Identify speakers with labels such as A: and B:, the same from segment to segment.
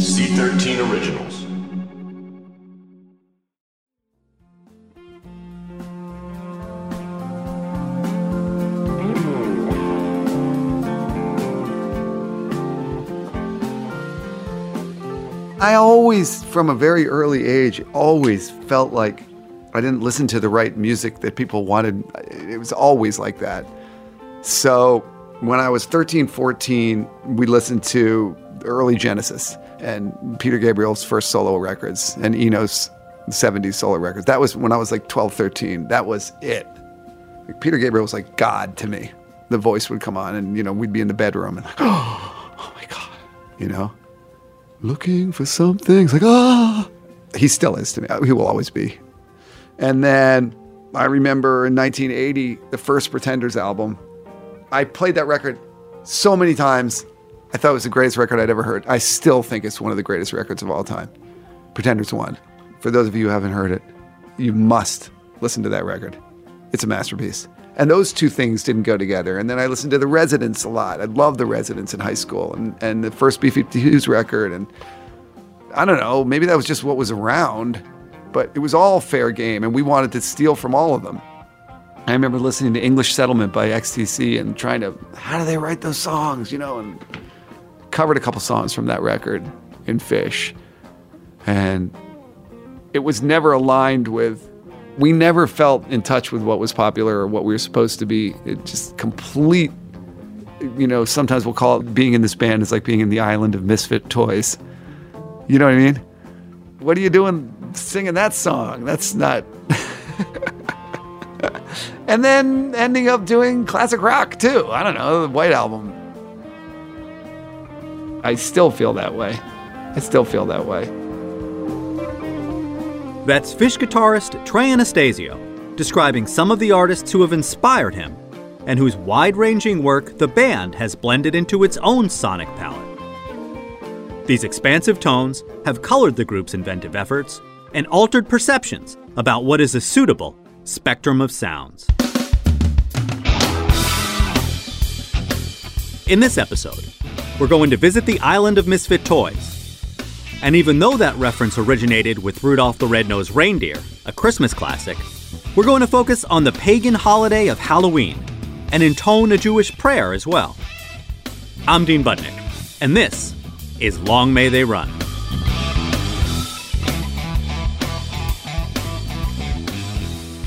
A: C13 Originals.
B: I always, from a very early age, always felt like I didn't listen to the right music that people wanted. It was always like that. So when I was 13, 14, we listened to early Genesis and Peter Gabriel's first solo records and Eno's 70s solo records. That was when I was like 12, 13. That was it. Like Peter Gabriel was like God to me. The voice would come on and, you know, we'd be in the bedroom and like, oh my God, you know? looking for something. It's like, ah. He still is to me. He will always be. And then I remember in 1980, the first Pretenders album. I played that record so many times. I thought it was the greatest record I'd ever heard. I still think it's one of the greatest records of all time. Pretenders 1. For those of you who haven't heard it, you must listen to that record. It's a masterpiece. And those two things didn't go together. And then I listened to The Residents a lot. I loved The Residents in high school and, and the first B-52s record. And I don't know, maybe that was just what was around, but it was all fair game. And we wanted to steal from all of them. I remember listening to English Settlement by XTC and trying to, how do they write those songs, you know, and covered a couple songs from that record in Phish. And it was never aligned with we never felt in touch with what was popular or what we were supposed to be. It just complete, you know, sometimes we'll call it being in this band is like being in the island of misfit toys. You know what I mean? What are you doing singing that song? That's not. and then ending up doing classic rock too. I don't know, the White Album. I still feel that way. I still feel that way.
C: That's Phish guitarist Trey Anastasio, describing some of the artists who have inspired him and whose wide ranging work the band has blended into its own sonic palette. These expansive tones have colored the group's inventive efforts and altered perceptions about what is a suitable spectrum of sounds. In this episode, we're going to visit the island of misfit toys and even though that reference originated with Rudolph the Red-Nosed Reindeer, a Christmas classic, we're going to focus on the pagan holiday of Halloween and intone a Jewish prayer as well. I'm Dean Budnick, and this is Long May They Run.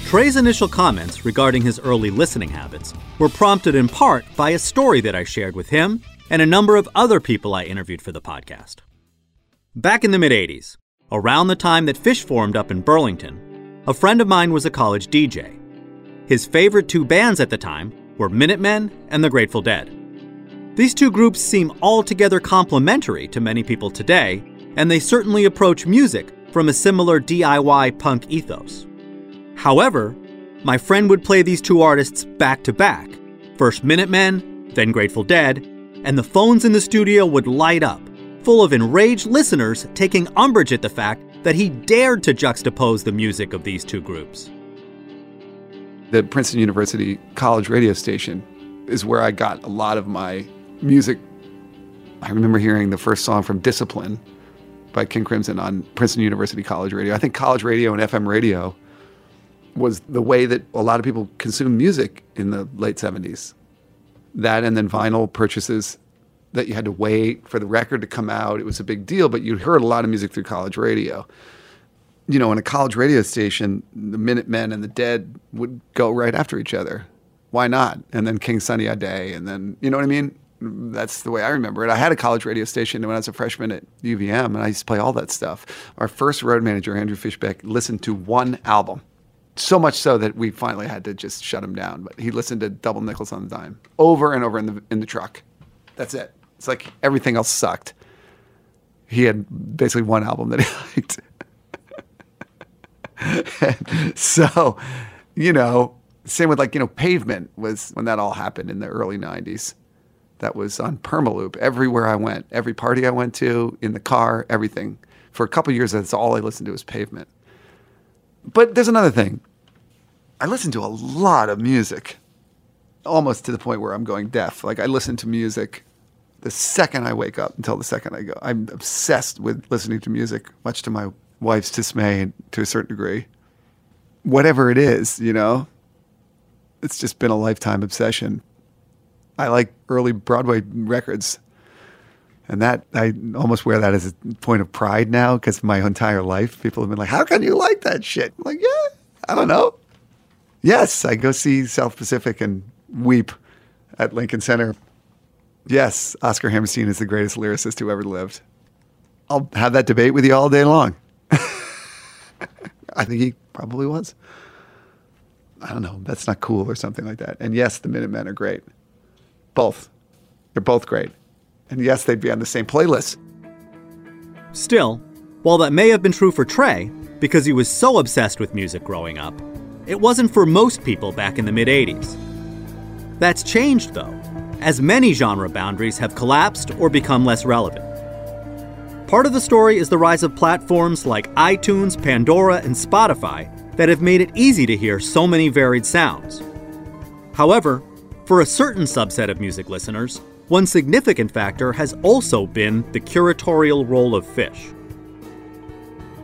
C: Trey's initial comments regarding his early listening habits were prompted in part by a story that I shared with him and a number of other people I interviewed for the podcast. Back in the mid 80s, around the time that Phish formed up in Burlington, a friend of mine was a college DJ. His favorite two bands at the time were Minutemen and the Grateful Dead. These two groups seem altogether complementary to many people today, and they certainly approach music from a similar DIY punk ethos. However, my friend would play these two artists back to back first Minutemen, then Grateful Dead, and the phones in the studio would light up full of enraged listeners taking umbrage at the fact that he dared to juxtapose the music of these two groups.
B: The Princeton University college radio station is where I got a lot of my music. I remember hearing the first song from Discipline by King Crimson on Princeton University college radio. I think college radio and FM radio was the way that a lot of people consumed music in the late 70s. That and then vinyl purchases that you had to wait for the record to come out. It was a big deal, but you heard a lot of music through college radio. You know, in a college radio station, the Minutemen and the Dead would go right after each other. Why not? And then King Sunny Ade, and then you know what I mean. That's the way I remember it. I had a college radio station when I was a freshman at UVM, and I used to play all that stuff. Our first road manager, Andrew Fishbeck, listened to one album so much so that we finally had to just shut him down. But he listened to Double Nickels on the Dime over and over in the in the truck. That's it. It's like everything else sucked. He had basically one album that he liked. so, you know, same with like, you know, Pavement was when that all happened in the early 90s. That was on Permaloop everywhere I went, every party I went to, in the car, everything. For a couple years, that's all I listened to was Pavement. But there's another thing. I listen to a lot of music, almost to the point where I'm going deaf. Like I listen to music the second I wake up until the second I go. I'm obsessed with listening to music, much to my wife's dismay to a certain degree. Whatever it is, you know, it's just been a lifetime obsession. I like early Broadway records. And that I almost wear that as a point of pride now because my entire life people have been like, "How can you like that shit?" I'm like, yeah, I don't know. Yes, I go see South Pacific and weep at Lincoln Center. Yes, Oscar Hammerstein is the greatest lyricist who ever lived. I'll have that debate with you all day long. I think he probably was. I don't know. That's not cool or something like that. And yes, the Minutemen are great. Both. They're both great. And yes, they'd be on the same playlist.
C: Still, while that may have been true for Trey, because he was so obsessed with music growing up, it wasn't for most people back in the mid 80s. That's changed, though, as many genre boundaries have collapsed or become less relevant. Part of the story is the rise of platforms like iTunes, Pandora, and Spotify that have made it easy to hear so many varied sounds. However, for a certain subset of music listeners, one significant factor has also been the curatorial role of Phish.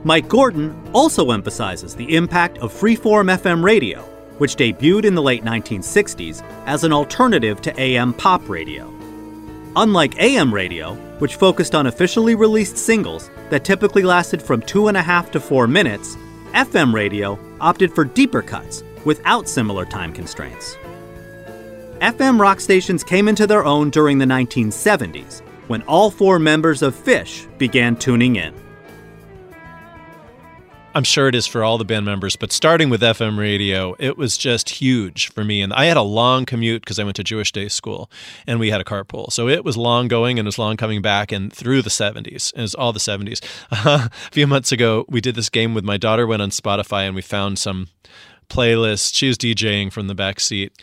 C: Mike Gordon also emphasizes the impact of freeform FM radio, which debuted in the late 1960s as an alternative to AM pop radio. Unlike AM radio, which focused on officially released singles that typically lasted from two and a half to four minutes, FM radio opted for deeper cuts without similar time constraints. FM rock stations came into their own during the 1970s when all four members of Phish began tuning in.
D: I'm sure it is for all the band members, but starting with FM radio, it was just huge for me. And I had a long commute because I went to Jewish day school and we had a carpool. So it was long going and it was long coming back and through the 70s. It was all the 70s. Uh-huh. a few months ago, we did this game with my daughter, went on Spotify and we found some playlists. She was DJing from the back seat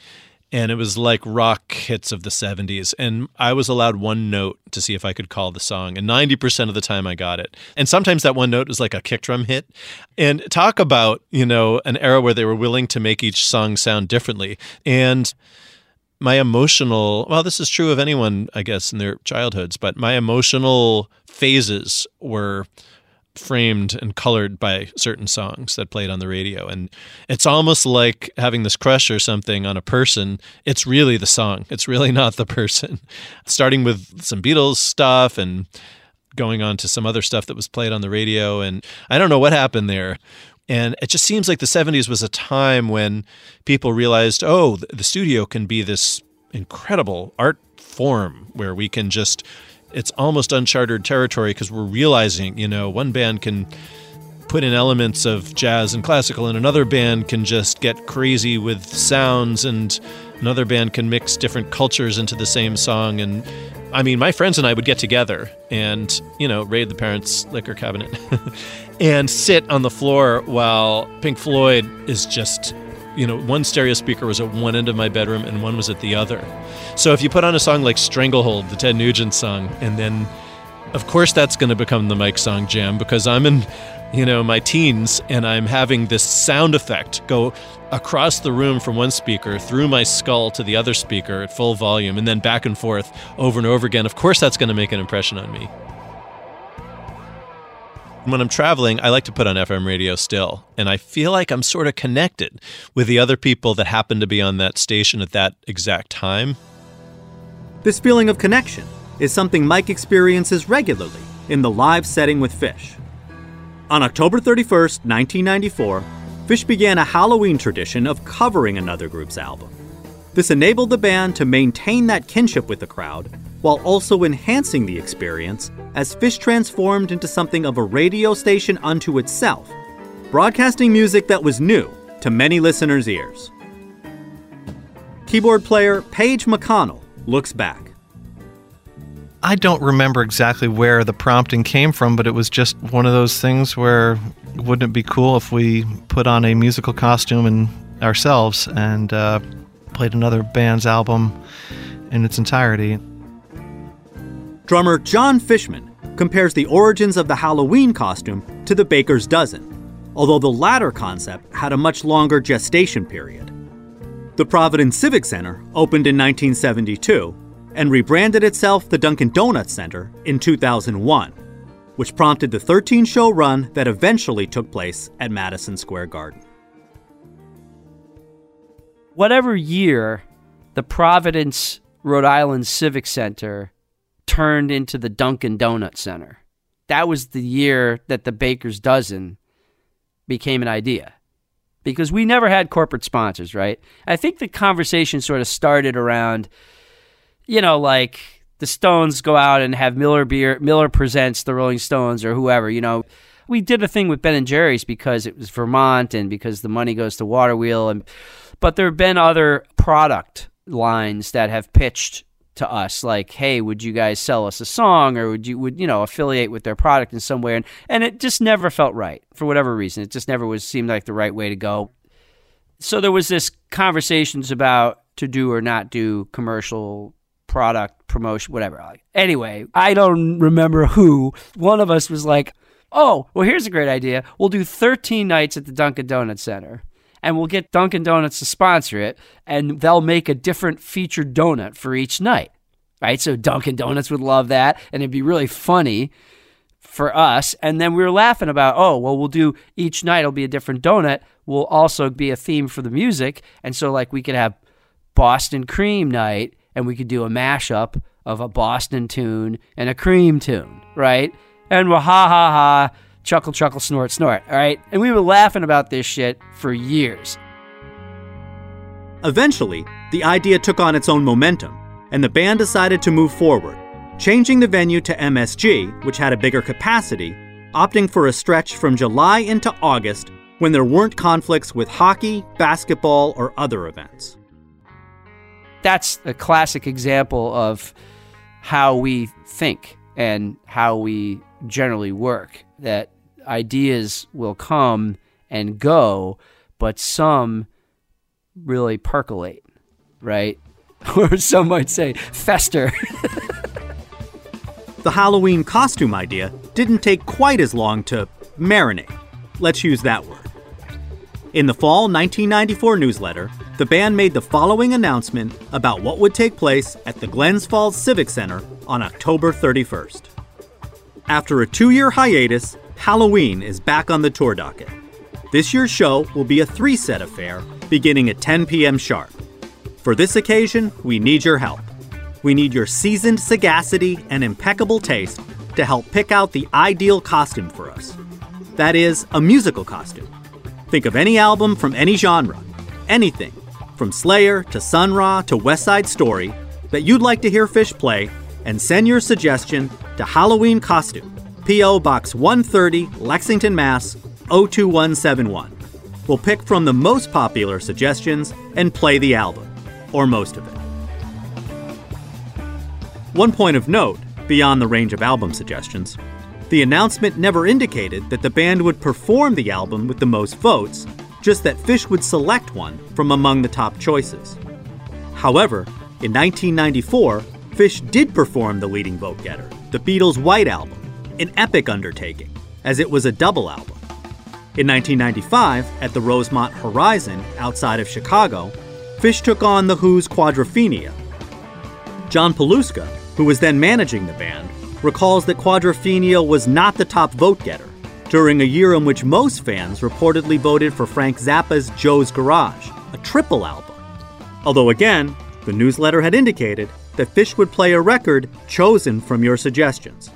D: and it was like rock hits of the 70s and i was allowed one note to see if i could call the song and 90% of the time i got it. And sometimes that one note was like a kick drum hit. And talk about you know an era where they were willing to make each song sound differently. And my emotional well this is true of anyone i guess in their childhoods but my emotional phases were framed and colored by certain songs that played on the radio. And it's almost like having this crush or something on a person. It's really the song, it's really not the person. Starting with some Beatles stuff and going on to some other stuff that was played on the radio. And I don't know what happened there. And it just seems like the 70s was a time when people realized, oh, the studio can be this incredible art form where we can just it's almost uncharted territory because we're realizing, you know, one band can put in elements of jazz and classical, and another band can just get crazy with sounds, and another band can mix different cultures into the same song. And I mean, my friends and I would get together and, you know, raid the parents' liquor cabinet and sit on the floor while Pink Floyd is just you know, one stereo speaker was at one end of my bedroom and one was at the other. So if you put on a song like Stranglehold, the Ted Nugent song, and then of course that's going to become the Mike Song Jam because I'm in, you know, my teens and I'm having this sound effect go across the room from one speaker through my skull to the other speaker at full volume and then back and forth over and over again. Of course that's going to make an impression on me when I'm traveling, I like to put on FM radio still. And I feel like I'm sort of connected with the other people that happen to be on that station at that exact time.
C: This feeling of connection is something Mike experiences regularly in the live setting with Phish. On October 31st, 1994, Phish began a Halloween tradition of covering another group's album. This enabled the band to maintain that kinship with the crowd while also enhancing the experience as Phish transformed into something of a radio station unto itself, broadcasting music that was new to many listeners' ears. Keyboard player Page McConnell looks back.
E: I don't remember exactly where the prompting came from, but it was just one of those things where wouldn't it be cool if we put on a musical costume and ourselves and uh, played another band's album in its entirety?
C: Drummer John Fishman compares the origins of the Halloween costume to the baker's dozen, although the latter concept had a much longer gestation period. The Providence Civic Center opened in 1972 and rebranded itself the Dunkin' Donuts Center in 2001, which prompted the 13 show run that eventually took place at Madison Square Garden.
F: Whatever year the Providence, Rhode Island Civic Center turned into the Dunkin' Donuts Center, that was the year that the Baker's Dozen became an idea. Because we never had corporate sponsors, right? I think the conversation sort of started around you know, like the Stones go out and have Miller beer. Miller presents the Rolling Stones or whoever. You know, we did a thing with Ben and Jerry's because it was Vermont and because the money goes to Waterwheel. And but there have been other product lines that have pitched to us like hey would you guys sell us a song or would you would you know affiliate with their product in some way and and it just never felt right for whatever reason it just never was seemed like the right way to go so there was this conversations about to do or not do commercial product promotion, whatever. Anyway, I don't remember who. One of us was like, oh, well, here's a great idea. We'll do 13 nights at the Dunkin' Donuts Center. And we'll get Dunkin' Donuts to sponsor it, and they'll make a different featured donut for each night. Right? So Dunkin' Donuts would love that, and it'd be really funny for us. And then we were laughing about, oh, well, we'll do each night, it'll be a different donut. Will also be a theme for the music. And so, like, we could have Boston Cream Night and we could do a mashup of a Boston tune and a cream tune, right? And we're ha ha ha, chuckle, chuckle, snort, snort, all right? And we were laughing about this shit for years.
C: Eventually, the idea took on its own momentum, and the band decided to move forward, changing the venue to MSG, which had a bigger capacity, opting for a stretch from July into August when there weren't conflicts with hockey, basketball, or other events
F: that's a classic example of how we think and how we generally work. That ideas will come and go, but some really percolate, right? or some might say fester.
C: the Halloween costume idea didn't take quite as long to marinate. Let's use that word. In the fall 1994 newsletter, the band made the following announcement about what would take place at the Glens Falls Civic Center on October 31st. After a two year hiatus, Halloween is back on the tour docket. This year's show will be a three set affair beginning at 10 p.m. sharp. For this occasion, we need your help. We need your seasoned sagacity and impeccable taste to help pick out the ideal costume for us. That is, a musical costume. Think of any album from any genre, anything from Slayer to Sun Ra to West Side Story, that you'd like to hear Phish play and send your suggestion to Halloween Costume, P.O. Box 130, Lexington, Mass. 02171. We'll pick from the most popular suggestions and play the album, or most of it. One point of note, beyond the range of album suggestions, the announcement never indicated that the band would perform the album with the most votes just that Phish would select one from among the top choices. However, in 1994, Phish did perform the leading vote getter, the Beatles' White Album, an epic undertaking, as it was a double album. In 1995, at the Rosemont Horizon outside of Chicago, Phish took on The Who's Quadrophenia. John Paluska, who was then managing the band, recalls that Quadrophenia was not the top vote getter, during a year in which most fans reportedly voted for Frank Zappa's Joe's Garage, a triple album. Although, again, the newsletter had indicated that Phish would play a record chosen from your suggestions.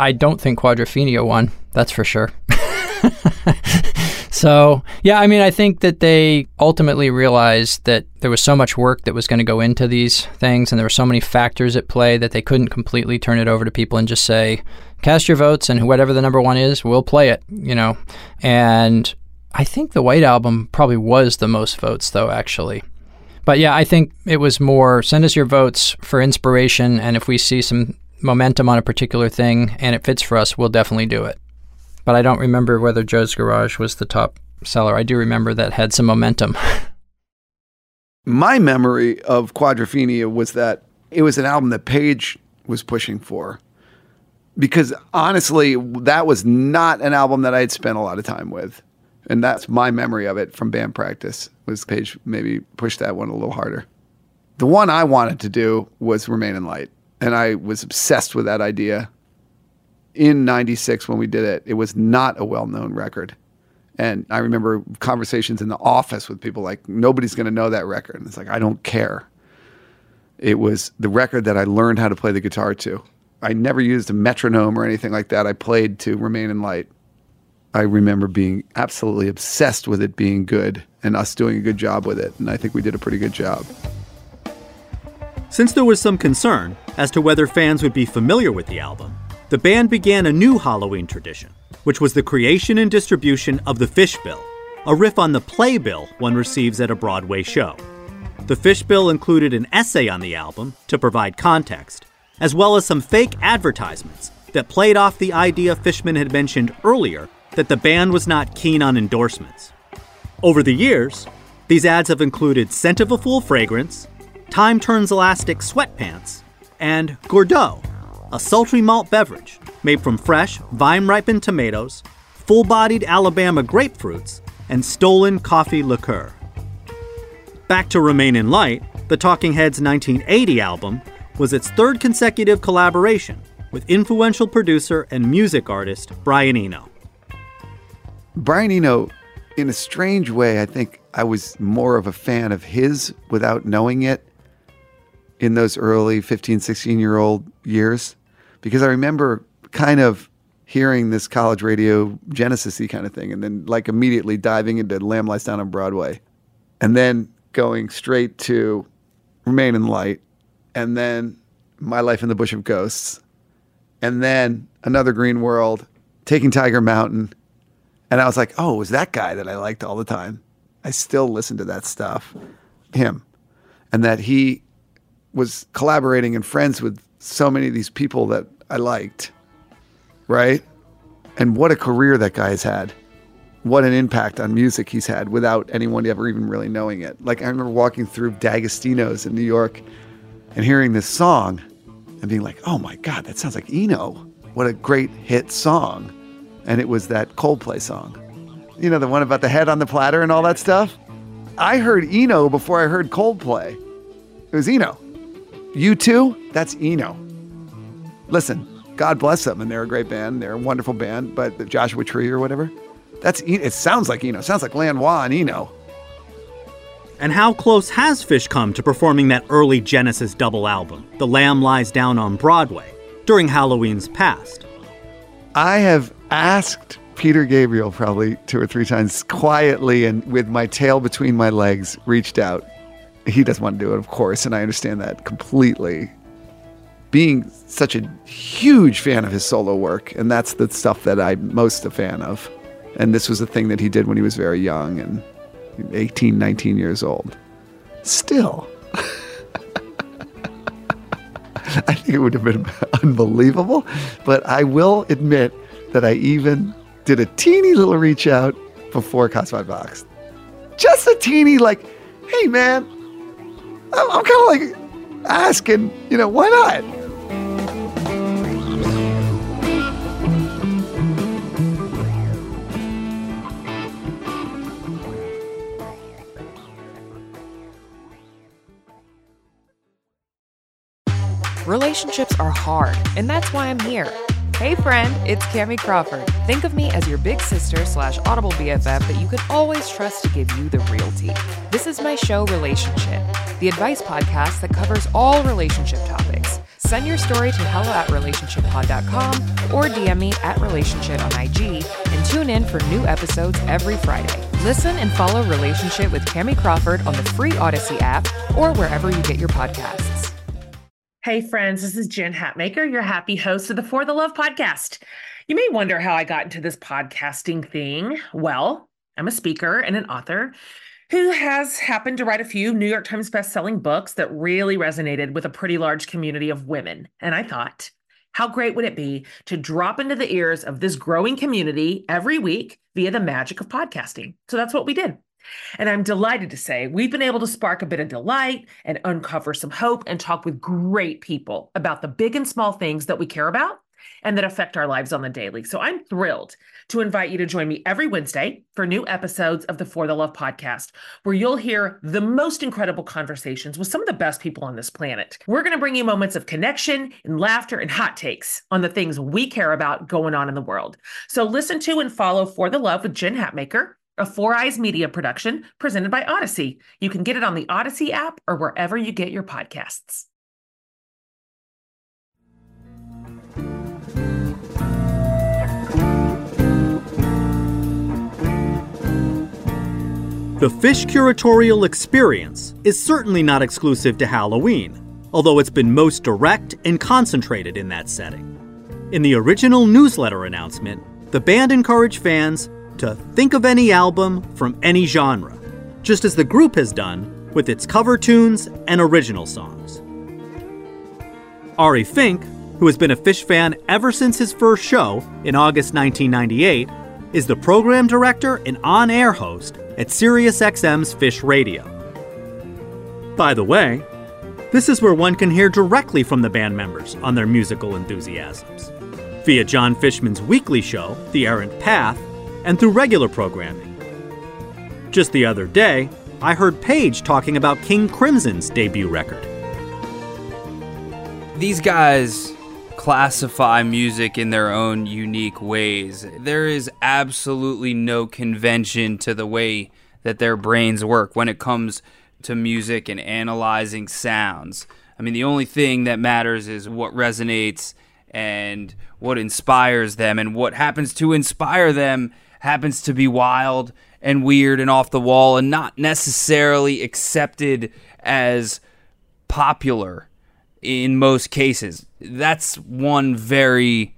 G: I don't think Quadrophenia won, that's for sure. so, yeah, I mean, I think that they ultimately realized that there was so much work that was going to go into these things, and there were so many factors at play that they couldn't completely turn it over to people and just say, cast your votes, and whatever the number one is, we'll play it, you know. And I think the White Album probably was the most votes, though, actually. But yeah, I think it was more send us your votes for inspiration, and if we see some momentum on a particular thing and it fits for us, we'll definitely do it. But I don't remember whether Joe's Garage was the top seller. I do remember that had some momentum.
B: My memory of Quadrophenia was that it was an album that Page was pushing for. Because honestly, that was not an album that I had spent a lot of time with. And that's my memory of it from band practice was Page maybe pushed that one a little harder. The one I wanted to do was Remain in Light. And I was obsessed with that idea. In 96 when we did it, it was not a well-known record. And I remember conversations in the office with people like, nobody's going to know that record. And it's like, I don't care. It was the record that I learned how to play the guitar to. I never used a metronome or anything like that. I played to Remain in Light. I remember being absolutely obsessed with it being good and us doing a good job with it. And I think we did a pretty good job.
C: Since there was some concern as to whether fans would be familiar with the album, the band began a new Halloween tradition which was the creation and distribution of the Phishbill, a riff on the playbill one receives at a Broadway show. The Phishbill included an essay on the album to provide context, as well as some fake advertisements that played off the idea Fishman had mentioned earlier that the band was not keen on endorsements. Over the years, these ads have included Scent of a Fool fragrance, Time Turns Elastic sweatpants, and Gordeau, a sultry malt beverage made from fresh, vine ripened tomatoes, full bodied Alabama grapefruits, and stolen coffee liqueur. Back to Remain in Light, the Talking Heads' 1980 album was its third consecutive collaboration with influential producer and music artist Brian Eno.
B: Brian Eno, in a strange way, I think I was more of a fan of his without knowing it in those early 15, 16 year old years. Because I remember kind of hearing this college radio Genesis kind of thing and then like immediately diving into Lamb Lies Down on Broadway and then going straight to Remain in Light and then My Life in the Bush of Ghosts and then Another Green World, Taking Tiger Mountain. And I was like, oh, it was that guy that I liked all the time. I still listen to that stuff, him. And that he was collaborating and friends with so many of these people that I liked right? And what a career that guy has had. What an impact on music he's had without anyone ever even really knowing it. Like I remember walking through D'Agostino's in New York and hearing this song and being like, "Oh my god, that sounds like Eno. What a great hit song." And it was that Coldplay song. You know, the one about the head on the platter and all that stuff? I heard Eno before I heard Coldplay. It was Eno. U2, that's Eno. Listen, God bless them, and they're a great band. They're a wonderful band. But the Joshua Tree or whatever, that's it. Sounds like Eno. It sounds like Lanois and Eno.
C: And how close has Phish come to performing that early Genesis double album, The Lamb Lies Down on Broadway, during Halloween's past?
B: I have asked Peter Gabriel probably two or three times quietly and with my tail between my legs, reached out. He doesn't want to do it, of course, and I understand that completely being such a huge fan of his solo work, and that's the stuff that I'm most a fan of. And this was a thing that he did when he was very young and 18, 19 years old. Still, I think it would have been unbelievable, but I will admit that I even did a teeny little reach out before Cosby Box. Just a teeny, like, hey man, I'm, I'm kind of like asking, you know, why not?
H: Relationships are hard, and that's why I'm here. Hey friend, it's Cami Crawford. Think of me as your big sister slash audible BFF that you can always trust to give you the real tea. This is my show, Relationship, the advice podcast that covers all relationship topics. Send your story to hello at relationshippod.com or DM me at relationship on IG and tune in for new episodes every Friday. Listen and follow Relationship with Cami Crawford on the free Audacy app or wherever you get your podcasts.
I: Hey, friends, this is Jen Hatmaker, your happy host of the For the Love podcast. You may wonder how I got into this podcasting thing. Well, I'm a speaker and an author. Who has happened to write a few New York Times best-selling books that really resonated with a pretty large community of women. And I thought, how great would it be to drop into the ears of this growing community every week via the magic of podcasting? So that's what we did. And I'm delighted to say we've been able to spark a bit of delight and uncover some hope and talk with great people about the big and small things that we care about and that affect our lives on the daily. So I'm thrilled to invite you to join me every Wednesday for new episodes of the For the Love podcast, where you'll hear the most incredible conversations with some of the best people on this planet. We're going to bring you moments of connection and laughter and hot takes on the things we care about going on in the world. So listen to and follow For the Love with Jen Hatmaker a Four Eyes Media production presented by Audacy. You can get it on the Audacy app or wherever you get your podcasts.
C: The Phish curatorial experience is certainly not exclusive to Halloween, although it's been most direct and concentrated in that setting. In the original newsletter announcement, the band encouraged fans to think of any album from any genre, just as the group has done with its cover tunes and original songs. Ari Fink, who has been a Phish fan ever since his first show in August 1998, is the program director and on air host at SiriusXM's Phish Radio. By the way, this is where one can hear directly from the band members on their musical enthusiasms via John Fishman's weekly show, The Errant Path, and through regular programming. Just the other day, I heard Page talking about King Crimson's debut record.
J: These guys classify music in their own unique ways. There is absolutely no convention to the way that their brains work when it comes to music and analyzing sounds. I mean, the only thing that matters is what resonates and what inspires them, and what happens to inspire them happens to be wild and weird and off the wall and not necessarily accepted as popular in most cases. That's one very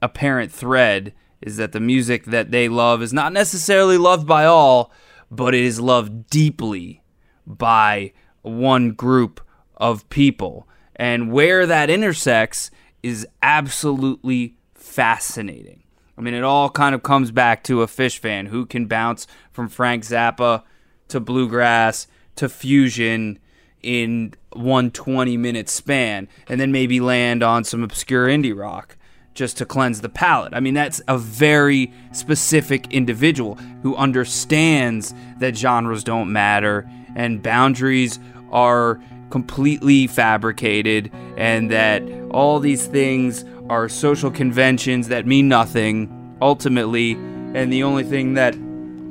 J: apparent thread is that the music that they love is not necessarily loved by all, but it is loved deeply by one group of people. And where that intersects is absolutely fascinating. I mean, it all kind of comes back to a Phish fan who can bounce from Frank Zappa to bluegrass to fusion in one 20 minute span and then maybe land on some obscure indie rock just to cleanse the palate. I mean, that's a very specific individual who understands that genres don't matter and boundaries are completely fabricated and that all these things are social conventions that mean nothing ultimately and the only thing that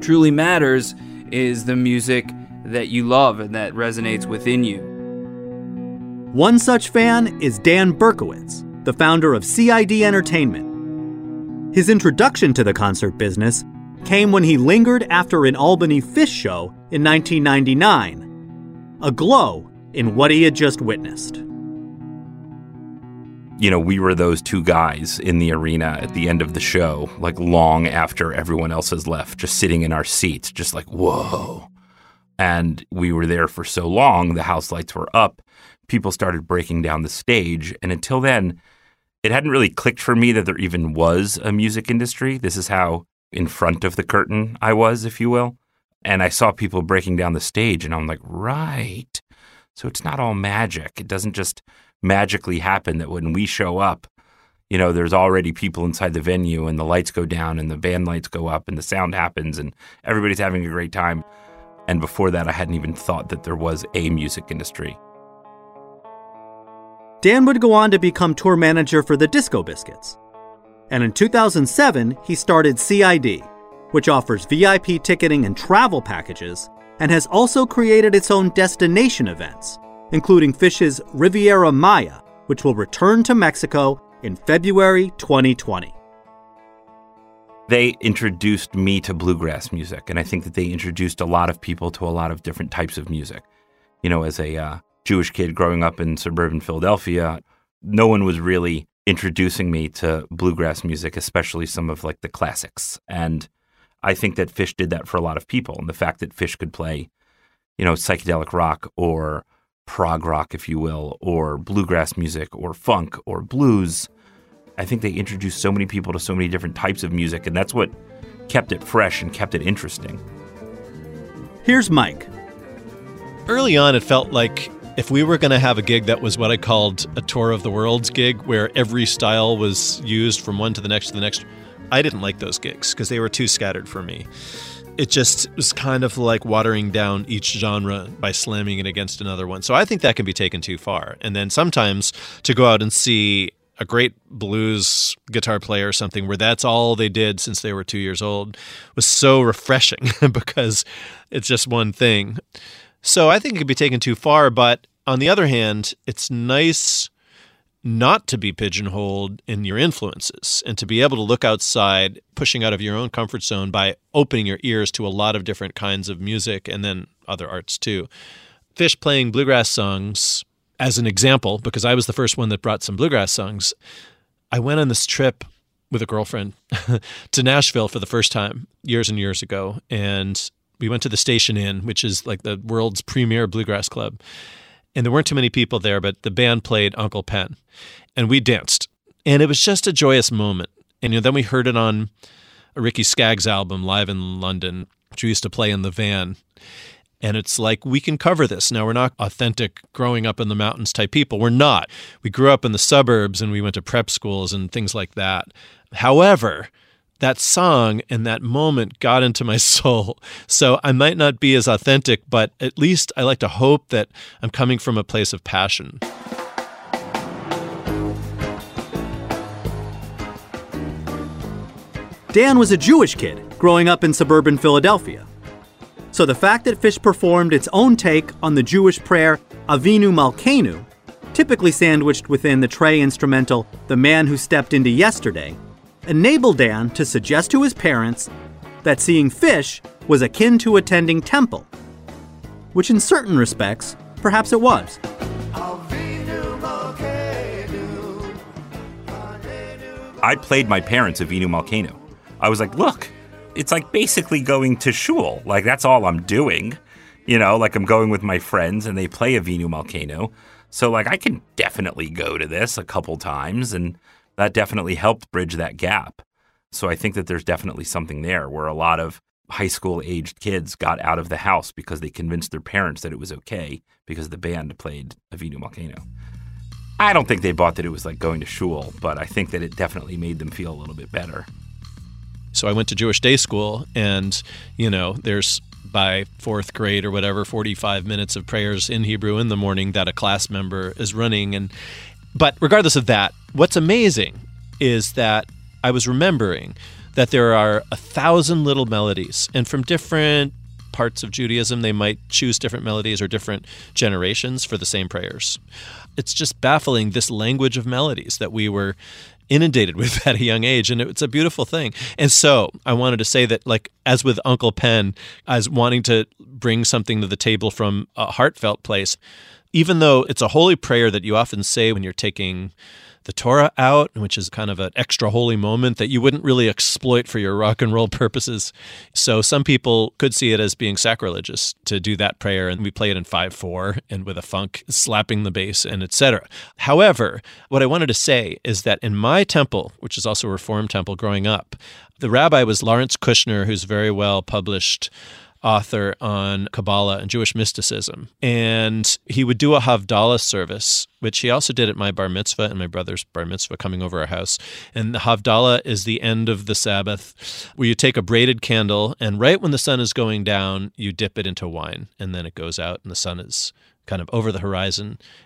J: truly matters is the music that you love and that resonates within you.
C: One such fan is Dan Berkowitz, the founder of CID Entertainment. His introduction to the concert business came when he lingered after an Albany Phish show in 1999, aglow in what he had just witnessed.
K: You know, we were those two guys in the arena at the end of the show, like long after everyone else has left, just sitting in our seats, just like, whoa. And we were there for so long, the house lights were up, people started breaking down the stage. And until then, it hadn't really clicked for me that there even was a music industry. This is how in front of the curtain I was, if you will. And I saw people breaking down the stage, and I'm like, right. So it's not all magic. It doesn't just magically happen that when we show up, you know, there's already people inside the venue and the lights go down and the band lights go up and the sound happens and everybody's having a great time. And before that, I hadn't even thought that there was a music industry.
C: Dan would go on to become tour manager for the Disco Biscuits. And in 2007, he started CID, which offers VIP ticketing and travel packages, and has also created its own destination events, including Phish's Riviera Maya, which will return to Mexico in February 2020
K: they introduced me to bluegrass music, and I think that they introduced a lot of people to a lot of different types of music. You know, as a uh, Jewish kid growing up in suburban Philadelphia, no one was really introducing me to bluegrass music, especially some of like the classics. And I think that Phish did that for a lot of people, and the fact that Phish could play you know, psychedelic rock or prog rock, if you will, or bluegrass music or funk or blues. I think they introduced so many people to so many different types of music, and that's what kept it fresh and kept it interesting.
C: Here's Mike.
D: Early on, it felt like if we were going to have a gig that was what I called a tour of the worlds gig, where every style was used from one to the next to the next, I didn't like those gigs because they were too scattered for me. It just was kind of like watering down each genre by slamming it against another one. So I think that can be taken too far. And then sometimes to go out and see a great blues guitar player or something where that's all they did since they were two years old was so refreshing because it's just one thing. So I think it could be taken too far, but on the other hand, it's nice not to be pigeonholed in your influences and to be able to look outside, pushing out of your own comfort zone by opening your ears to a lot of different kinds of music and then other arts too. Phish playing bluegrass songs, as an example, because I was the first one that brought some bluegrass songs, I went on this trip with a girlfriend to Nashville for the first time years and years ago. And we went to the Station Inn, which is like the world's premier bluegrass club. And there weren't too many people there, but the band played Uncle Pen. And we danced. And it was just a joyous moment. And you know, then we heard it on a Ricky Skaggs album, Live in London, which we used to play in the van. And it's like, we can cover this. Now, we're not authentic growing up in the mountains type people. We're not. We grew up in the suburbs and we went to prep schools and things like that. However, that song and that moment got into my soul. So I might not be as authentic, but at least I like to hope that I'm coming from a place of passion.
C: Dan was a Jewish kid growing up in suburban Philadelphia. So the fact that Phish performed its own take on the Jewish prayer Avinu Malkeinu, typically sandwiched within the Trey instrumental The Man Who Stepped Into Yesterday, enabled Dan to suggest to his parents that seeing Phish was akin to attending temple, which in certain respects, perhaps it was.
K: I played my parents Avinu Malkeinu. I was like, look, it's like basically going to shul. Like that's all I'm doing. You know, like I'm going with my friends and they play Avinu Malkeinu. So like I can definitely go to this a couple times and that definitely helped bridge that gap. So I think that there's definitely something there where a lot of high school aged kids got out of the house because they convinced their parents that it was okay because the band played Avinu Malkeinu. I don't think they bought that it was like going to shul, but I think that it definitely made them feel a little bit better.
D: So I went to Jewish day school, and you know, there's by fourth grade or whatever, 45 minutes of prayers in Hebrew in the morning that a class member is running. And but regardless of that, what's amazing is that I was remembering that there are a thousand little melodies, and from different parts of Judaism, they might choose different melodies or different generations for the same prayers. It's just baffling this language of melodies that we were inundated with at a young age and it's a beautiful thing. And so i wanted to say that like as with uncle pen as wanting to bring something to the table from a heartfelt place even though it's a holy prayer that you often say when you're taking the Torah out, which is kind of an extra holy moment that you wouldn't really exploit for your rock and roll purposes. So some people could see it as being sacrilegious to do that prayer, and we play it in 5 4 and with a funk slapping the bass and etc. However, what I wanted to say is that in my temple, which is also a Reformed temple growing up, the rabbi was Lawrence Kushner, who's very well published author on Kabbalah and Jewish mysticism. And he would do a Havdalah service, which he also did at my bar mitzvah and my brother's bar mitzvah coming over our house. And the Havdalah is the end of the Sabbath, where you take a braided candle, and right when the sun is going down, you dip it into wine, and then it goes out, and the sun is kind of over the horizon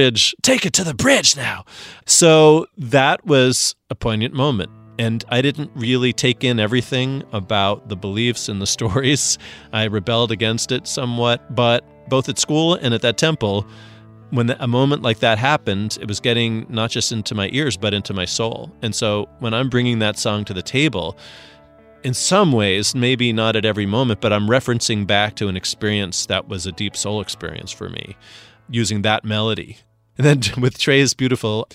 D: bridge. Take it to the bridge now. So that was a poignant moment. And I didn't really take in everything about the beliefs and the stories. I rebelled against it somewhat, but both at school and at that temple, when a moment like that happened, it was getting not just into my ears, but into my soul. And so when I'm bringing that song to the table, in some ways, maybe not at every moment, but I'm referencing back to an experience that was a deep soul experience for me using that melody. And then with Trey's beautiful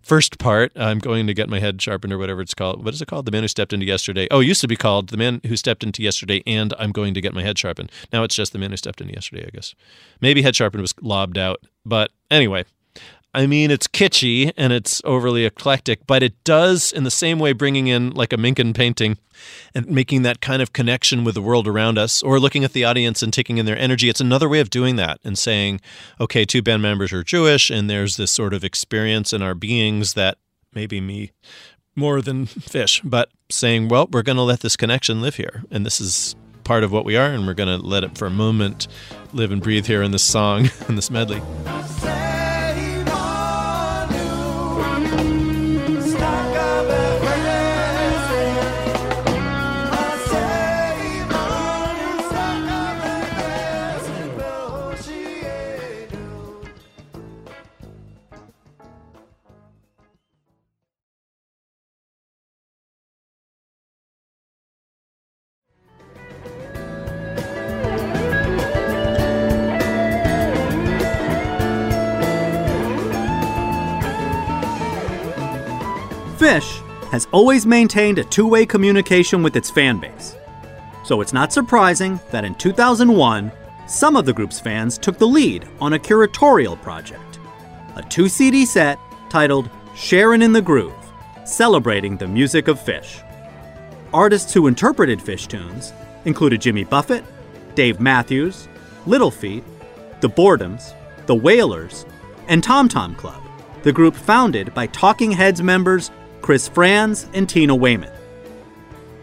D: first part, I'm going to get my head sharpened or whatever it's called. What is it called? The man who stepped into yesterday. Oh, it used to be called The Man Who Stepped Into Yesterday and I'm Going to Get My Head Sharpened. Now it's just The Man Who Stepped Into Yesterday, I guess. Maybe Head Sharpened was lobbed out. But anyway, I mean, it's kitschy and it's overly eclectic, but it does, in the same way, bringing in like a Minkin painting and making that kind of connection with the world around us, or looking at the audience and taking in their energy. It's another way of doing that and saying, okay, two band members are Jewish, and there's this sort of experience in our beings that maybe me more than Phish, but saying, well, we're going to let this connection live here. And this is part of what we are, and we're going to let it for a moment live and breathe here in this song, in this medley.
C: Phish has always maintained a two way communication with its fan base. So it's not surprising that in 2001, some of the group's fans took the lead on a curatorial project a two CD set titled Sharin' in the Groove, celebrating the music of Phish. Artists who interpreted Phish tunes included Jimmy Buffett, Dave Matthews, Little Feat, The Boredoms, The Wailers, and Tom Tom Club, the group founded by Talking Heads members Chris Frantz and Tina Weymouth.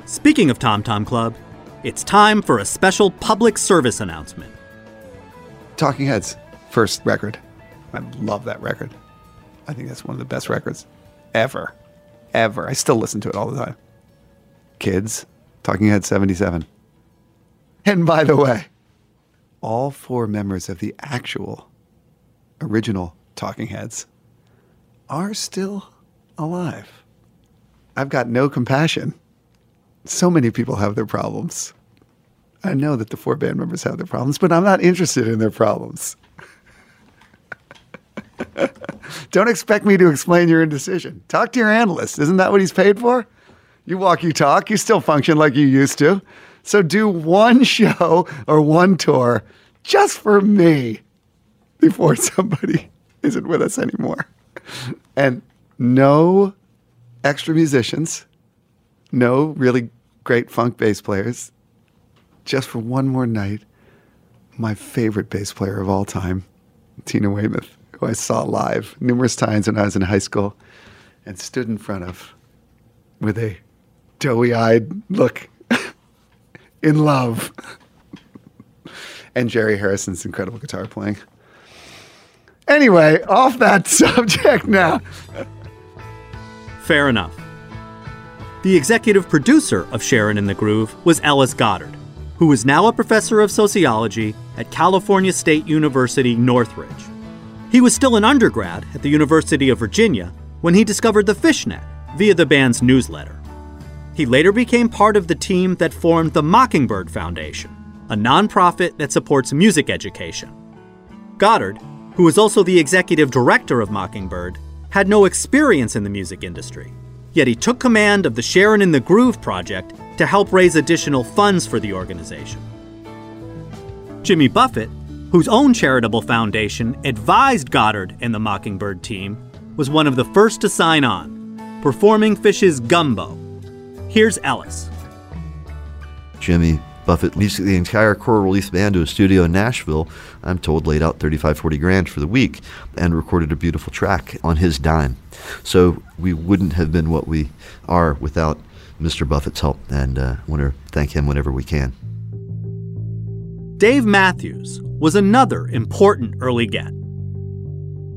C: Speaking of Tom Tom Club, it's time for a special public service announcement.
B: Talking Heads, first record. I love that record. I think that's one of the best records ever. Ever. I still listen to it all the time. Kids, Talking Heads 77. And by the way, all four members of the actual original Talking Heads are still alive. I've got no compassion. So many people have their problems. I know that the four band members have their problems, but I'm not interested in their problems. Don't expect me to explain your indecision. Talk to your analyst. Isn't that what he's paid for? You walk, you talk, you still function like you used to. So do one show or one tour just for me before somebody isn't with us anymore. And no extra musicians, no really great funk bass players. Just for one more night, my favorite bass player of all time, Tina Weymouth, who I saw live numerous times when I was in high school and stood in front of with a doughy eyed look in love. and Jerry Harrison's incredible guitar playing. Anyway, off that subject now.
C: Fair enough. The executive producer of Sharin' in the Groove was Ellis Goddard, who is now a professor of sociology at California State University Northridge. He was still an undergrad at the University of Virginia when he discovered the Phish.net via the band's newsletter. He later became part of the team that formed the Mockingbird Foundation, a nonprofit that supports music education. Goddard, who is also the executive director of Mockingbird, had no experience in the music industry, yet he took command of the Sharin' in the Groove project to help raise additional funds for the organization. Jimmy Buffett, whose own charitable foundation advised Goddard and the Mockingbird team, was one of the first to sign on, performing Phish's Gumbo. Here's Ellis.
L: Jimmy Buffett leads the entire Coral Reefer Band to a studio in Nashville. I'm told laid out 35, 40 grand for the week and recorded a beautiful track on his dime. So we wouldn't have been what we are without Mr. Buffett's help, and uh, want to thank him whenever we can.
C: Dave Matthews was another important early get.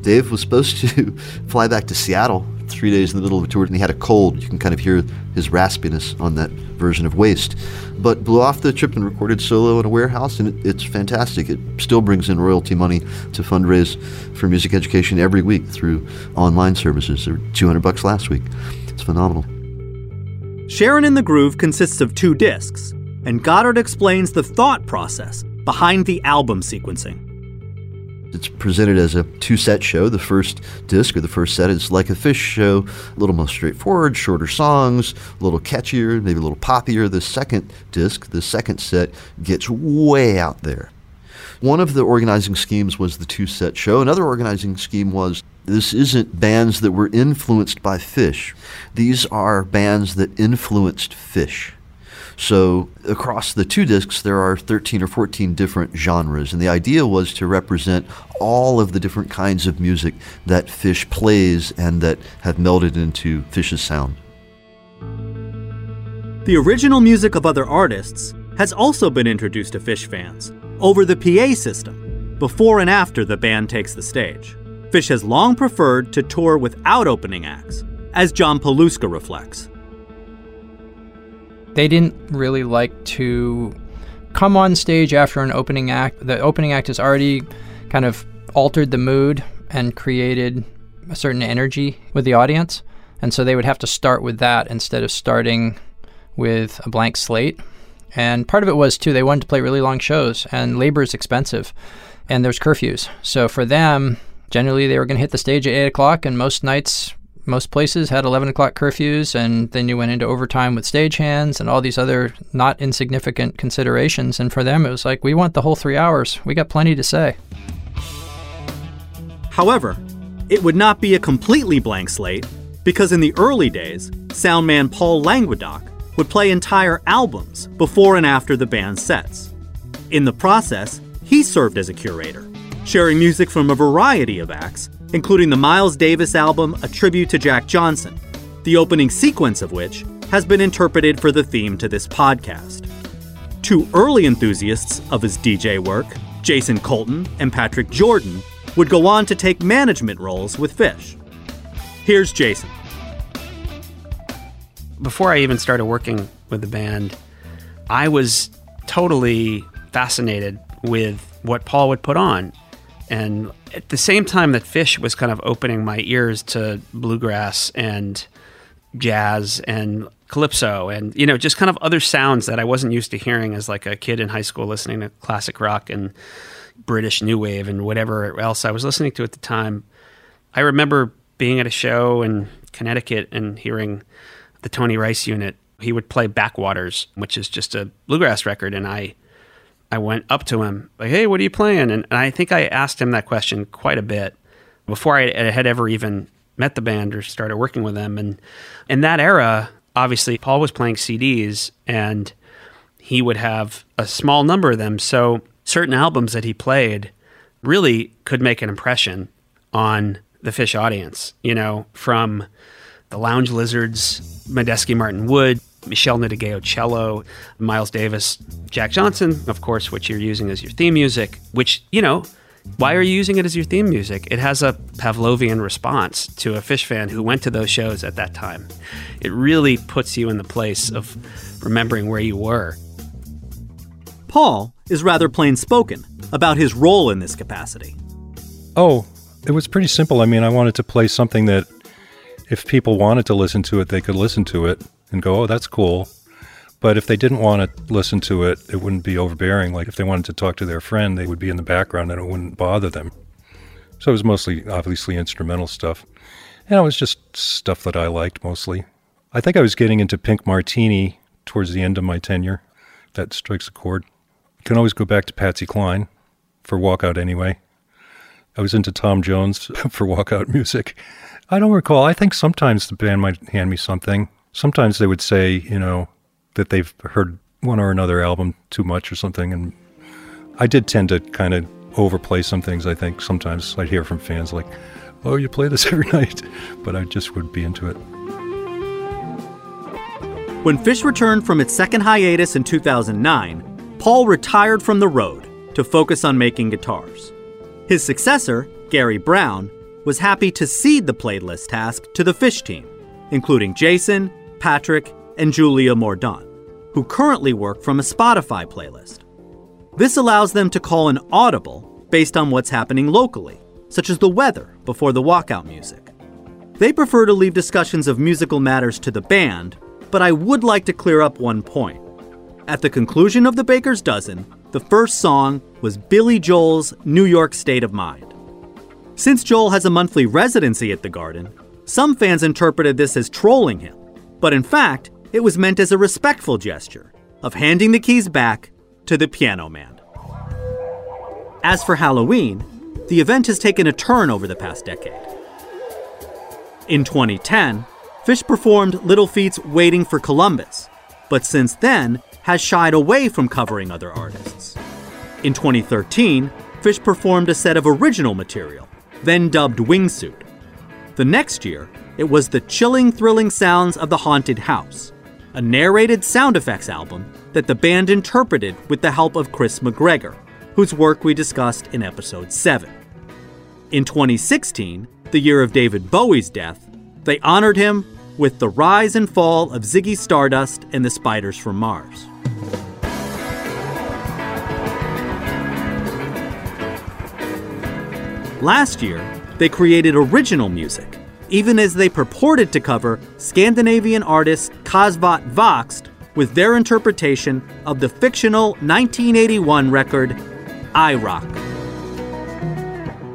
L: Dave was supposed to fly back to Seattle three days in the middle of a tour and he had a cold. You can kind of hear his raspiness on that version of Waste. But blew off the trip and recorded solo in a warehouse, and it, it's fantastic. It still brings in royalty money to fundraise for music education every week through online services. There were 200 bucks last week. It's phenomenal.
C: Sharin' in the Groove consists of two discs, and Goddard explains the thought process behind the album sequencing.
L: It's presented as a two set show. The first disc or the first set is like a Phish show, a little more straightforward, shorter songs, a little catchier, maybe a little poppier. The second disc, the second set, gets way out there. One of the organizing schemes was the two set show. Another organizing scheme was this isn't bands that were influenced by Phish, these are bands that influenced Phish. So across the two discs, there are 13 or 14 different genres, and the idea was to represent all of the different kinds of music that Phish plays and that have melded into Phish's sound.
C: The original music of other artists has also been introduced to Phish fans over the PA system before and after the band takes the stage. Phish has long preferred to tour without opening acts, as John Paluska reflects.
G: They didn't really like to come on stage after an opening act. The opening act has already kind of altered the mood and created a certain energy with the audience. And so they would have to start with that instead of starting with a blank slate. And part of it was, too, they wanted to play really long shows, and labor is expensive, and there's curfews. So for them, generally they were going to hit the stage at 8 o'clock, and most nights most places had 11 o'clock curfews, and then you went into overtime with stagehands and all these other not insignificant considerations. And for them, it was like, we want the whole three hours. We got plenty to say.
C: However, it would not be a completely blank slate because in the early days, soundman Paul Languedoc would play entire albums before and after the band's sets. In the process, he served as a curator, sharing music from a variety of acts including the Miles Davis album A Tribute to Jack Johnson, the opening sequence of which has been interpreted for the theme to this podcast. Two early enthusiasts of his DJ work, Jason Colton and Patrick Jordan, would go on to take management roles with Phish. Here's Jason.
M: Before I even started working with the band, I was totally fascinated with what Paul would put on. And at the same time that Phish was kind of opening my ears to bluegrass and jazz and calypso and you know just kind of other sounds that I wasn't used to hearing as like a kid in high school listening to classic rock and British new wave and whatever else I was listening to at the time. I remember being at a show in Connecticut and hearing the Tony Rice unit. He would play Backwaters, which is just a bluegrass record, and I I went up to him, like, hey, what are you playing? And, and I think I asked him that question quite a bit before I had ever even met the band or started working with them. And in that era, obviously, Paul was playing CDs and he would have a small number of them. So certain albums that he played really could make an impression on the Phish audience, you know, from the Lounge Lizards, Medeski Martin Wood, Meshell Ndegeocello, cello, Miles Davis, Jack Johnson, of course, which you're using as your theme music, which, you know, why are you using it as your theme music? It has a Pavlovian response to a Phish fan who went to those shows at that time. It really puts you in the place of remembering where you were.
C: Paul is rather plain spoken about his role in this capacity.
N: Oh, it was pretty simple. I mean, I wanted to play something that if people wanted to listen to it, they could listen to it and go, oh, that's cool. But if they didn't want to listen to it, it wouldn't be overbearing. Like if they wanted to talk to their friend, they would be in the background and it wouldn't bother them. So it was mostly, obviously, instrumental stuff. And it was just stuff that I liked mostly. I think I was getting into Pink Martini towards the end of my tenure. That strikes a chord. You can always go back to Patsy Cline for walkout anyway. I was into Tom Jones for walkout music. I don't recall. I think sometimes the band might hand me something sometimes they would say, you know, that they've heard one or another album too much or something. And I did tend to kind of overplay some things, I think. Sometimes I'd hear from fans like, oh, you play this every night. But I just would be into it.
C: When Phish returned from its second hiatus in 2009, Paul retired from the road to focus on making guitars. His successor, Gary Brown, was happy to cede the playlist task to the Phish team, including Jason, Patrick, and Julia Mordaunt, who currently work from a Spotify playlist. This allows them to call an audible based on what's happening locally, such as the weather before the walkout music. They prefer to leave discussions of musical matters to the band, but I would like to clear up one point. At the conclusion of the Baker's Dozen, the first song was Billy Joel's New York State of Mind. Since Joel has a monthly residency at the Garden, some fans interpreted this as trolling him, but in fact, it was meant as a respectful gesture of handing the keys back to the piano man. As for Halloween, the event has taken a turn over the past decade. In 2010, Phish performed Little Feat's Waiting for Columbus, but since then has shied away from covering other artists. In 2013, Phish performed a set of original material, then dubbed Wingsuit. The next year, it was the chilling, thrilling sounds of the haunted house, a narrated sound effects album that the band interpreted with the help of Chris McGregor, whose work we discussed in episode 7. In 2016, the year of David Bowie's death, they honored him with The Rise and Fall of Ziggy Stardust and the Spiders from Mars. Last year, they created original music, even as they purported to cover Scandinavian artist Kasvot Växt with their interpretation of the fictional 1981 record I Rock.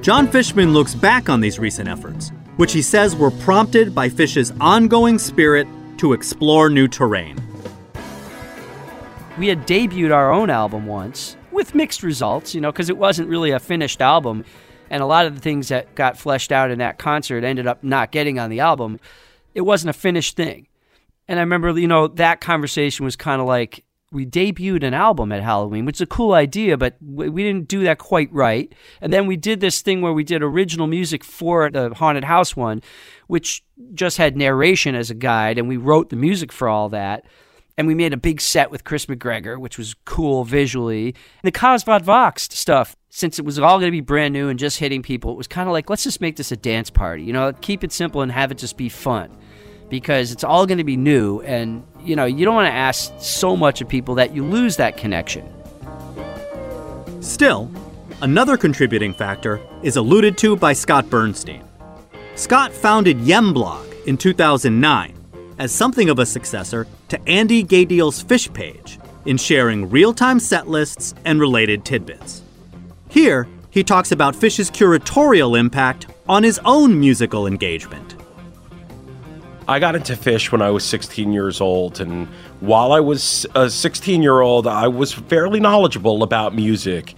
C: Jon Fishman looks back on these recent efforts, which he says were prompted by Phish's ongoing spirit to explore new terrain.
F: We had debuted our own album once with mixed results, you know, because it wasn't really a finished album. And a lot of the things that got fleshed out in that concert ended up not getting on the album. It wasn't a finished thing. And I remember, you know, that conversation was kind of like we debuted an album at Halloween, which is a cool idea, but we didn't do that quite right. And then we did this thing where we did original music for the Haunted House one, which just had narration as a guide, and we wrote the music for all that. And we made a big set with Chris McGregor, which was cool visually. The Kasvot Växt stuff, since it was all going to be brand new and just hitting people, it was kind of like, let's just make this a dance party. You know, keep it simple and have it just be fun because it's all going to be new and you know you don't want to ask so much of people that you lose that connection
C: Still, another contributing factor is alluded to by Scott Bernstein. Scott founded Yemblog in 2009 as something of a successor to Andy Gadiel's Phish page in sharing real time set lists and related tidbits. Here, he talks about Phish's curatorial impact on his own musical engagement.
O: I got into Phish when I was 16 years old, and while I was a 16 year old, I was fairly knowledgeable about music.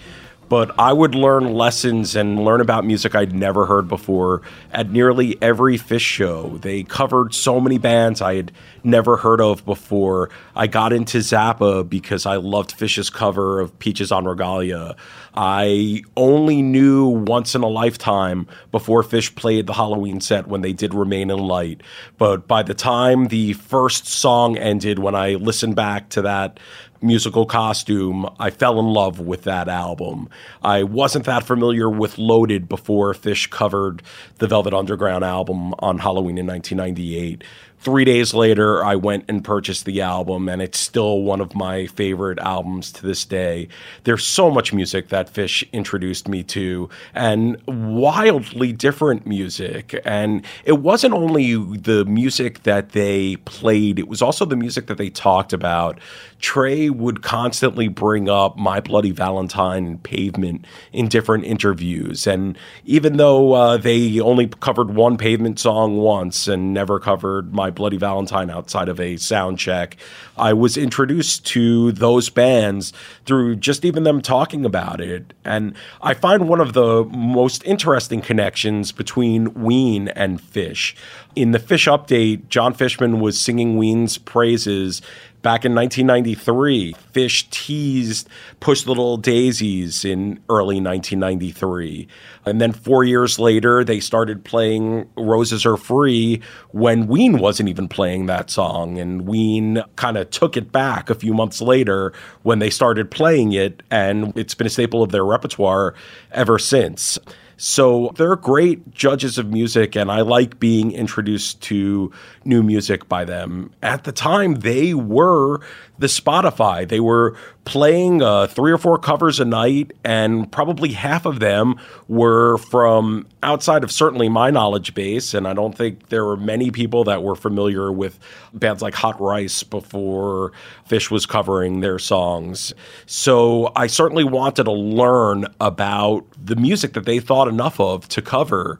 O: But I would learn lessons and learn about music I'd never heard before at nearly every Phish show. They covered so many bands I had never heard of before. I got into Zappa because I loved Phish's cover of Peaches en Regalia. I only knew once in a lifetime before Phish played the Halloween set when they did Remain in Light. But by the time the first song ended, when I listened back to that musical costume, I fell in love with that album. I wasn't that familiar with Loaded before Phish covered the Velvet Underground album on Halloween in 1998. Three days later, I went and purchased the album, and it's still one of my favorite albums to this day. There's so much music that Phish introduced me to, and wildly different music. And it wasn't only the music that they played, it was also the music that they talked about. Trey would constantly bring up My Bloody Valentine and Pavement in different interviews. And even though uh, they only covered one Pavement song once and never covered My Bloody Valentine outside of a sound check, I was introduced to those bands through just even them talking about it. And I find one of the most interesting connections between Ween and Phish. In the Phish update, Jon Fishman was singing Ween's praises back in 1993. Phish teased Push Little Daisies in early 1993. And then four years later, they started playing Roses Are Free when Ween wasn't even playing that song. And Ween kind of took it back a few months later when they started playing it. And it's been a staple of their repertoire ever since. So they're great judges of music, and I like being introduced to new music by them. At the time, they were the Spotify. They were playing uh, three or four covers a night, and probably half of them were from outside of certainly my knowledge base. And I don't think there were many people that were familiar with bands like Hot Rize before Phish was covering their songs. So I certainly wanted to learn about the music that they thought enough of to cover.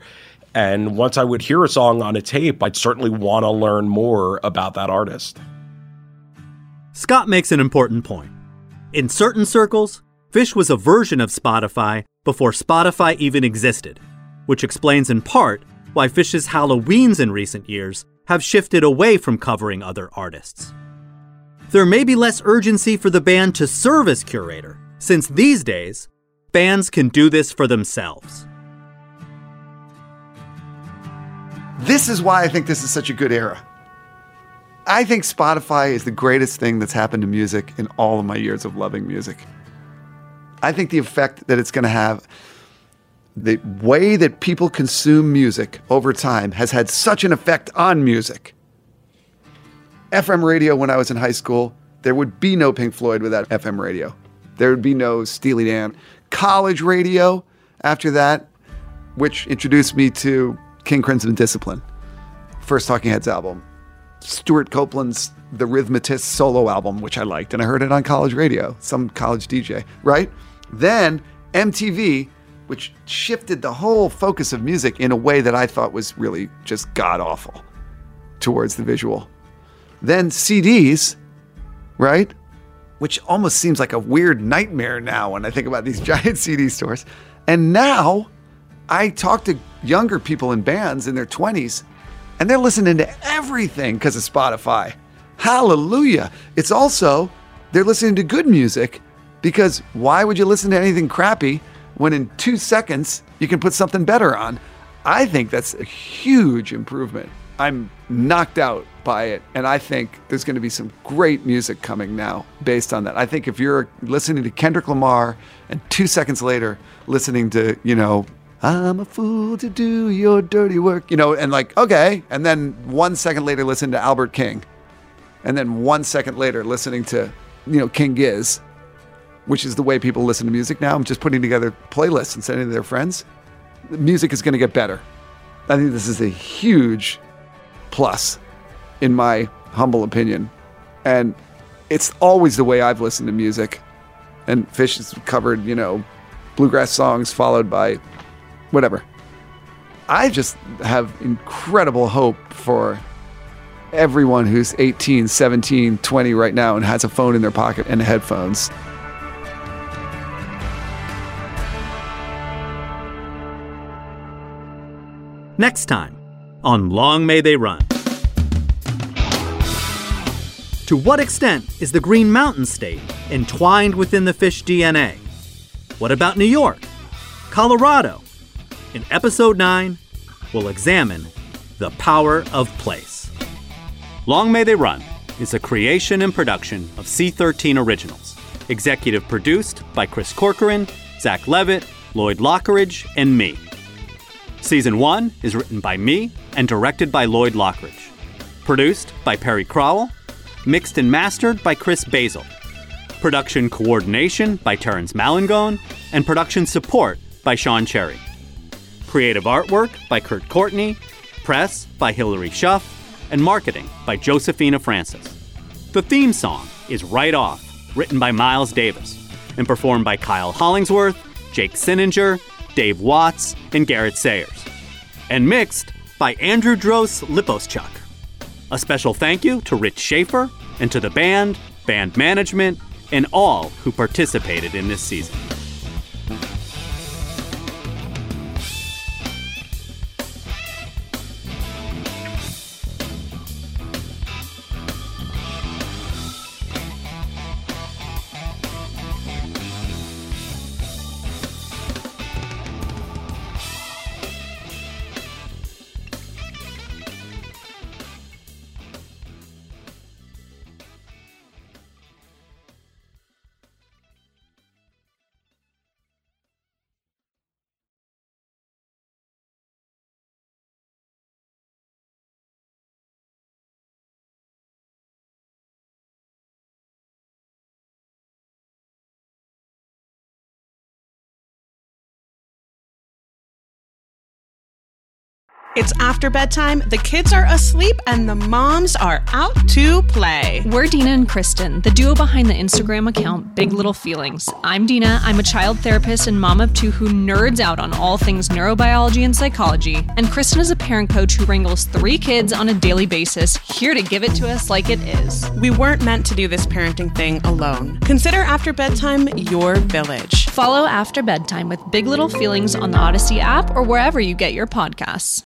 O: And once I would hear a song on a tape, I'd certainly want to learn more about that artist.
C: Scott makes an important point. In certain circles, Phish was a version of Spotify before Spotify even existed, which explains in part why Phish's Halloweens in recent years have shifted away from covering other artists. There may be less urgency for the band to serve as curator, since these days, bands can do this for themselves.
B: This is why I think this is such a good era. I think Spotify is the greatest thing that's happened to music in all of my years of loving music. I think the effect that it's going to have, the way that people consume music over time has had such an effect on music. FM radio when I was in high school, there would be no Pink Floyd without FM radio. There would be no Steely Dan. College radio after that, which introduced me to King Crimson Discipline, first Talking Heads album. Stewart Copeland's The Rhythmatist solo album, which I liked, and I heard it on college radio, some college DJ, right? Then MTV, which shifted the whole focus of music in a way that I thought was really just god awful towards the visual. Then CDs, right? Which almost seems like a weird nightmare now when I think about these giant CD stores. And now I talk to younger people in bands in their 20s and they're listening to everything because of Spotify. Hallelujah. It's also, they're listening to good music because why would you listen to anything crappy when in two seconds you can put something better on? I think that's a huge improvement. I'm knocked out by it. And I think there's going to be some great music coming now based on that. I think if you're listening to Kendrick Lamar and two seconds later listening to, you know, I'm a fool to do your dirty work, you know, and like, okay. And then one second later, listen to Albert King. And then one second later, listening to, you know, King Giz, which is the way people listen to music now. I'm just putting together playlists and sending to their friends. The music is going to get better. I think this is a huge plus, in my humble opinion. And it's always the way I've listened to music. And Phish has covered, you know, bluegrass songs followed by whatever. I just have incredible hope for everyone who's 18, 17, 20 right now and has a phone in their pocket and headphones.
C: Next time on Long May They Run. To what extent is the Green Mountain State entwined within the Phish DNA? What about New York? Colorado? In episode 9, we'll examine the power of place. Long May They Run is a creation and production of C13 Originals, executive produced by Chris Corcoran, Zach Levitt, Lloyd Lockridge, and me. Season 1 is written by me and directed by Lloyd Lockridge. Produced by Perry Crowell. Mixed and mastered by Chris Basil. Production coordination by Terrence Malangone. And production support by Sean Cherry. Creative artwork by Kurt Courtney. Press by Hilary Schuff. And marketing by Josephina Francis. The theme song is Right Off, written by Miles Davis, and performed by Kyle Hollingsworth, Jake Sininger, Dave Watts, and Garrett Sayers. And mixed by Andrew Dros Liposchuk. A special thank you to Rich Schaefer and to the band, band management, and all who participated in this season.
P: It's after bedtime, the kids are asleep, and the moms are out to play.
Q: We're Dina and Kristen, the duo behind the Instagram account Big Little Feelings. I'm Dina, I'm a child therapist and mom of two who nerds out on all things neurobiology and psychology. And Kristen is a parent coach who wrangles three kids on a daily basis, here to give it to us like it is.
P: We weren't meant to do this parenting thing alone. Consider after bedtime your village.
Q: Follow After Bedtime with Big Little Feelings on the Odyssey app or wherever you get your podcasts.